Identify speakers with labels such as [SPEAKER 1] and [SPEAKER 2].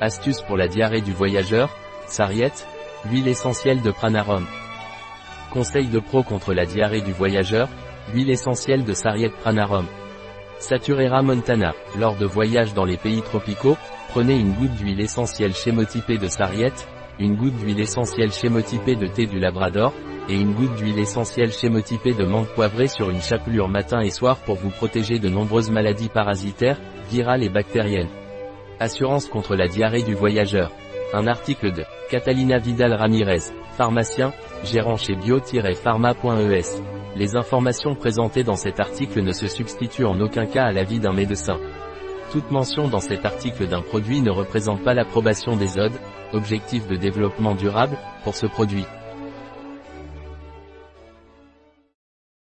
[SPEAKER 1] Astuce pour la diarrhée du voyageur, Sarriette, l'huile essentielle de Pranarum. Conseil de pro contre la diarrhée du voyageur, l'huile essentielle de Sarriette Pranarum. Saturera montana. Lors de voyages dans les pays tropicaux, prenez une goutte d'huile essentielle chémotypée de Sarriette, une goutte d'huile essentielle chémotypée de thé du Labrador, et une goutte d'huile essentielle chémotypée de menthe poivrée sur une chapelure matin et soir pour vous protéger de nombreuses maladies parasitaires, virales et bactériennes. Assurance contre la diarrhée du voyageur. Un article de Catalina Vidal Ramirez, pharmacien, gérant chez bio-pharma.es. Les informations présentées dans cet article ne se substituent en aucun cas à l'avis d'un médecin. Toute mention dans cet article d'un produit ne représente pas l'approbation des ODE, objectifs de développement durable, pour ce produit.